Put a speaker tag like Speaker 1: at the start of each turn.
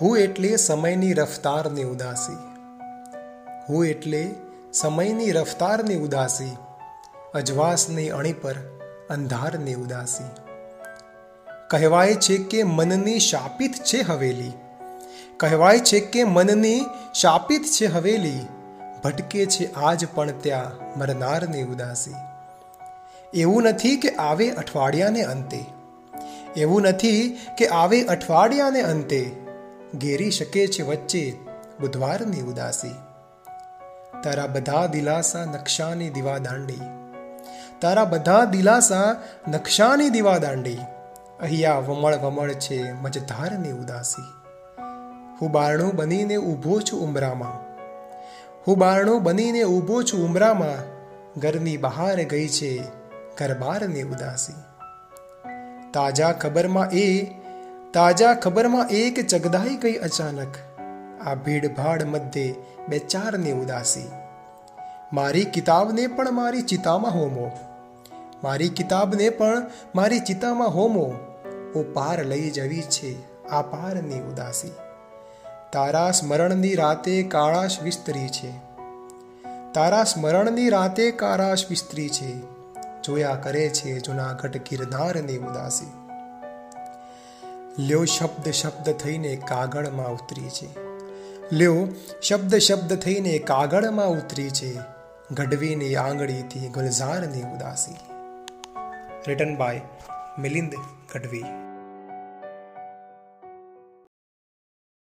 Speaker 1: હું એટલે સમયની રફતારની ઉદાસી. હું એટલે સમયની રફતારની ઉદાસી, અજવાસની અણી પર અંધારની ઉદાસી. કહેવાય છે કે મનની શાપિત છે હવેલી. કહેવાય છે કે મનની શાપિત છે હવેલી. ભટકે છે આજ પણ ત્યાં મરનારની ઉદાસી. એવું નથી કે આવે અઠવાડિયાને અંતે. એવું નથી કે આવે અઠવાડિયાને અંતે. ઘેરી શકે છે વચ્ચે બુધવારની ઉદાસી. તારા બધા દિલાસા નકશાની દીવા દાંડી તારા બધા દિલાસા નકશાની દીવા દાંડી અહીંયા વમળ વમળ છે મજધારની ઉદાસી. હું બારણું બનીને ઊભો છું ઉમરામાં. હું બારણું બનીને ઊભો છું ઉમરામાં. ઘરની બહાર ગઈ છે ઘરબારની ઉદાસી. તાજા ખબરમાં એ તાજા ખબરમાં એક ચગદાઈ ગઈ અચાનક. આ ભીડભાડ મધ્યે બે ચારને ઉદાસી. મારી કિતાબને પણ મારી ચિતામાં હોમો. મારી કિતાબને પણ મારી ચિતામાં હોમો. ઓ પાર લઈ જવી છે આ પારની ઉદાસી. તારા સ્મરણની રાતે કાળાશ વિસ્તરી છે. તારા સ્મરણની રાતે કાળાશ વિસ્તરી છે. જોયા કરે છે જુનાગઢ ગિરનારની ઉદાસી. લ્યો શબ્દ શબ્દ થઈને કાગળમાં ઉતરી છે. લ્યો શબ્દ શબ્દ થઈને કાગળમાં ઉતરી છે. ગઢવીની આંગળીથી ગુલઝારની ઉદાસી. Written by Milind Gadhvi.